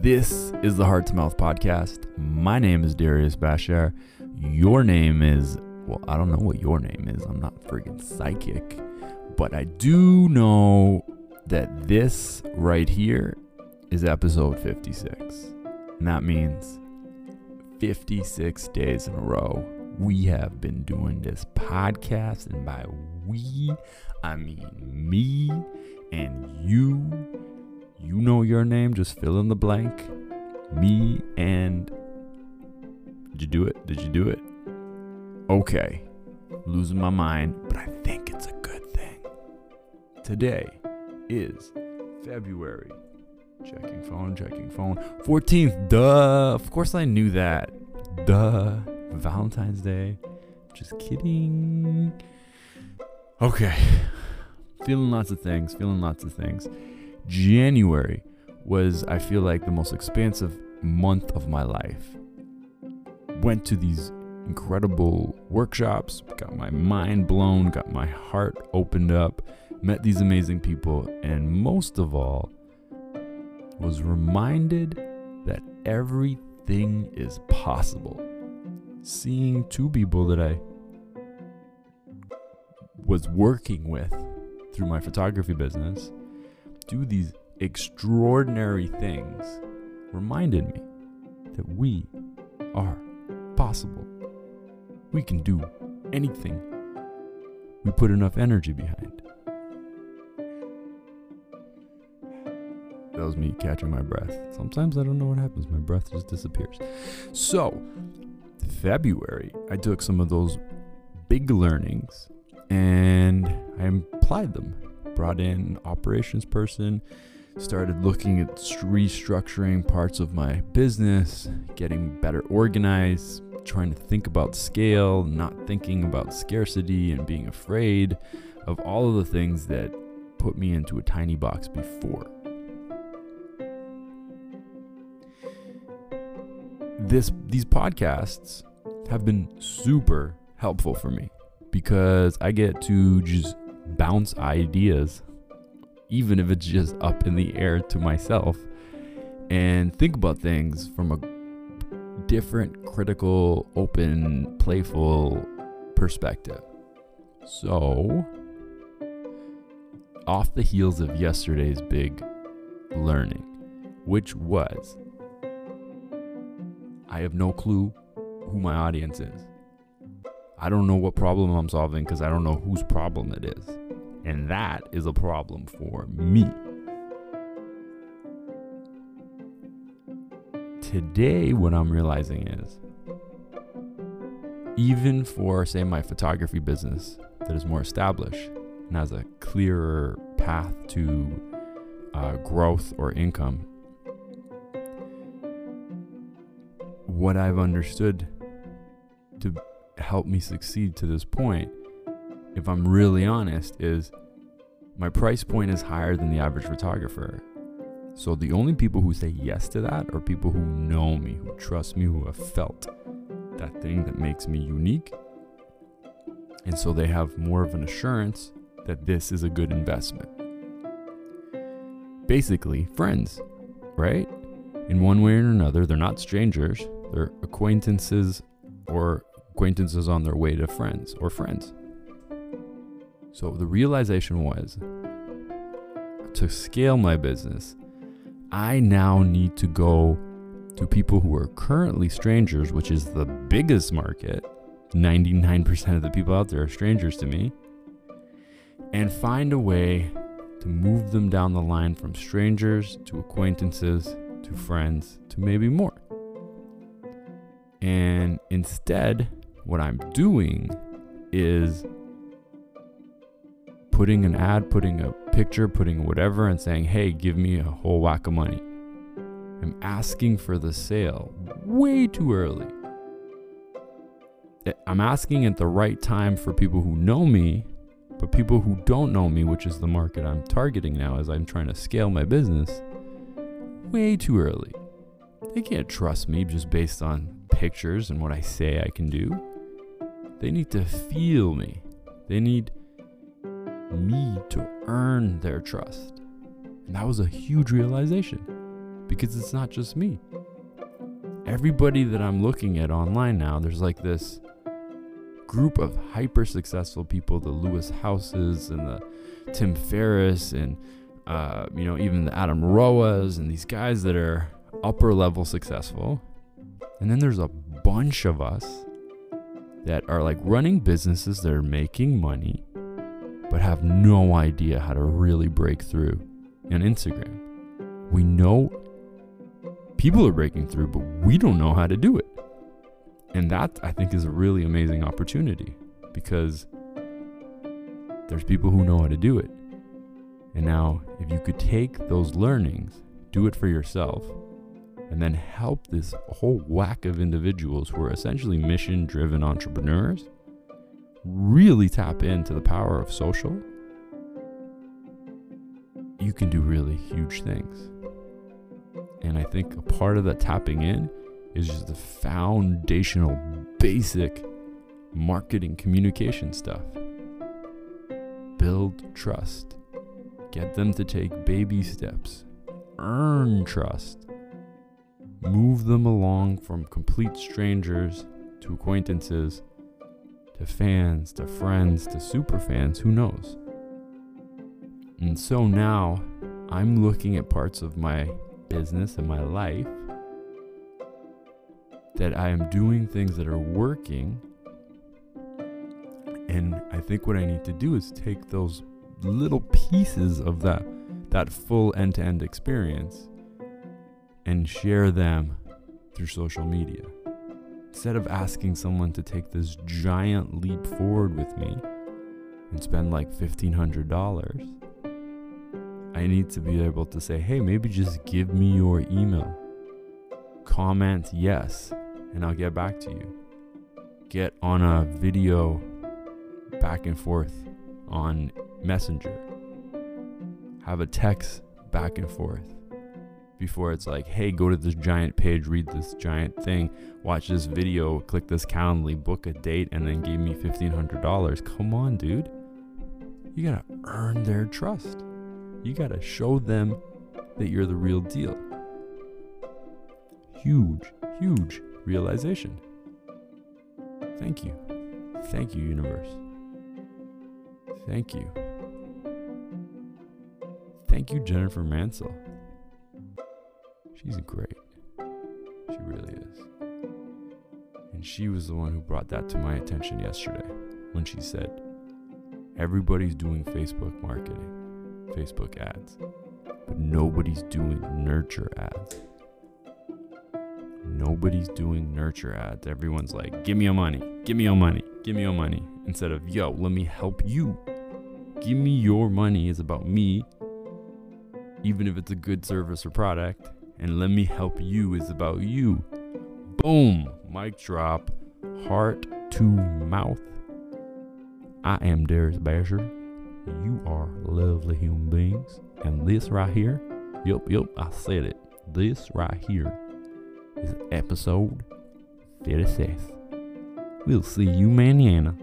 This is the Heart to Mouth podcast. My name is Darius Bashar. Your name is, well, I don't know what your name is. I'm not friggin' psychic. But I do know that this right here is episode 56. And that means 56 days in a row we have been doing this podcast. And by we, I mean me and you. You know your name, just fill in the blank. Me and. Did you do it? Did you do it? Okay. Losing my mind, but I think it's a good thing. Today is February. Checking phone, checking phone. 14th, duh. Of course I knew that. Duh. Valentine's Day. Just kidding. Okay. Feeling lots of things, feeling lots of things. January was, I feel like, the most expansive month of my life. Went to these incredible workshops, got my mind blown, got my heart opened up, met these amazing people, and most of all, was reminded that everything is possible. Seeing two people that I was working with through my photography business do these extraordinary things reminded me that we are possible. We can do anything we put enough energy behind. That was me catching my breath. Sometimes I don't know what happens, my breath just disappears. So, February, I took some of those big learnings and I applied them. Brought in an operations person, started looking at restructuring parts of my business, getting better organized, trying to think about scale, not thinking about scarcity, and being afraid of all of the things that put me into a tiny box before. This these podcasts have been super helpful for me because I get to just bounce ideas even if it's just up in the air to myself and think about things from a different, critical, open, playful perspective. So, off the heels of yesterday's big learning, which was I have no clue who my audience is. I don't know what problem I'm solving because I don't know whose problem it is. And that is a problem for me. Today, what I'm realizing is even for, say, my photography business that is more established and has a clearer path to uh, growth or income, what I've understood to help me succeed to this point if I'm really honest, is my price point is higher than the average photographer. So the only people who say yes to that are people who know me, who trust me, who have felt that thing that makes me unique. And so they have more of an assurance that this is a good investment. Basically, friends, right? In one way or another, they're not strangers, they're acquaintances or acquaintances on their way to friends or friends. So the realization was to scale my business, I now need to go to people who are currently strangers, which is the biggest market. 99% of the people out there are strangers to me. And find a way to move them down the line from strangers to acquaintances to friends to maybe more. And instead, what I'm doing is putting an ad, putting a picture, putting whatever, and saying, hey, give me a whole whack of money. I'm asking for the sale way too early. Eh, I'm asking at the right time for people who know me, but people who don't know me, which is the market I'm targeting now as I'm trying to scale my business, way too early. They can't trust me just based on pictures and what I say I can do. They need to feel me. They need me to earn their trust. And that was a huge realization because it's not just me. Everybody that I'm looking at online now, there's like this group of hyper successful people the Lewis Howes and the Tim Ferriss and uh, you know even the Adam Roas and these guys that are upper level successful and then there's a bunch of us that are like running businesses that are making money but have no idea how to really break through on Instagram. We know people are breaking through, but we don't know how to do it. And that I think is a really amazing opportunity because there's people who know how to do it. And now, if you could take those learnings, do it for yourself, and then help this whole whack of individuals who are essentially mission driven entrepreneurs really tap into the power of social, you can do really huge things. And I think a part of that tapping in is just the foundational, basic marketing communication stuff. Build trust, get them to take baby steps, earn trust, move them along from complete strangers to acquaintances to fans to friends to super fans, who knows? And so now I'm looking at parts of my business and my life that I am doing things that are working. And I think what I need to do is take those little pieces of that that full end-to-end experience and share them through social media. Instead of asking someone to take this giant leap forward with me and spend like $1500, I need to be able to say, "Hey, maybe just give me your email." Comment yes, and I'll get back to you. Get on a video back and forth on Messenger. Have a text back and forth before it's like, hey, go to this giant page, read this giant thing, watch this video, click this Calendly, book a date, and then give me $1,500. Come on, dude. You gotta earn their trust. You gotta show them that you're the real deal. Huge, huge realization. Thank you. Thank you, universe. Thank you. Thank you, Jennifer Mansell. She's great. She really is. And she was the one who brought that to my attention yesterday when she said, Everybody's doing Facebook marketing, Facebook ads, but nobody's doing nurture ads. Nobody's doing nurture ads. Everyone's like, give me your money, give me your money, give me your money. Instead of, yo, let me help you. Give me your money is about me, even if it's a good service or product and let me help you is about you. Boom, mic drop, heart to mouth. I am Darius Bashar. You are lovely human beings. And this right here, yep, yep, I said it. This right here is episode 56. We'll see you manana.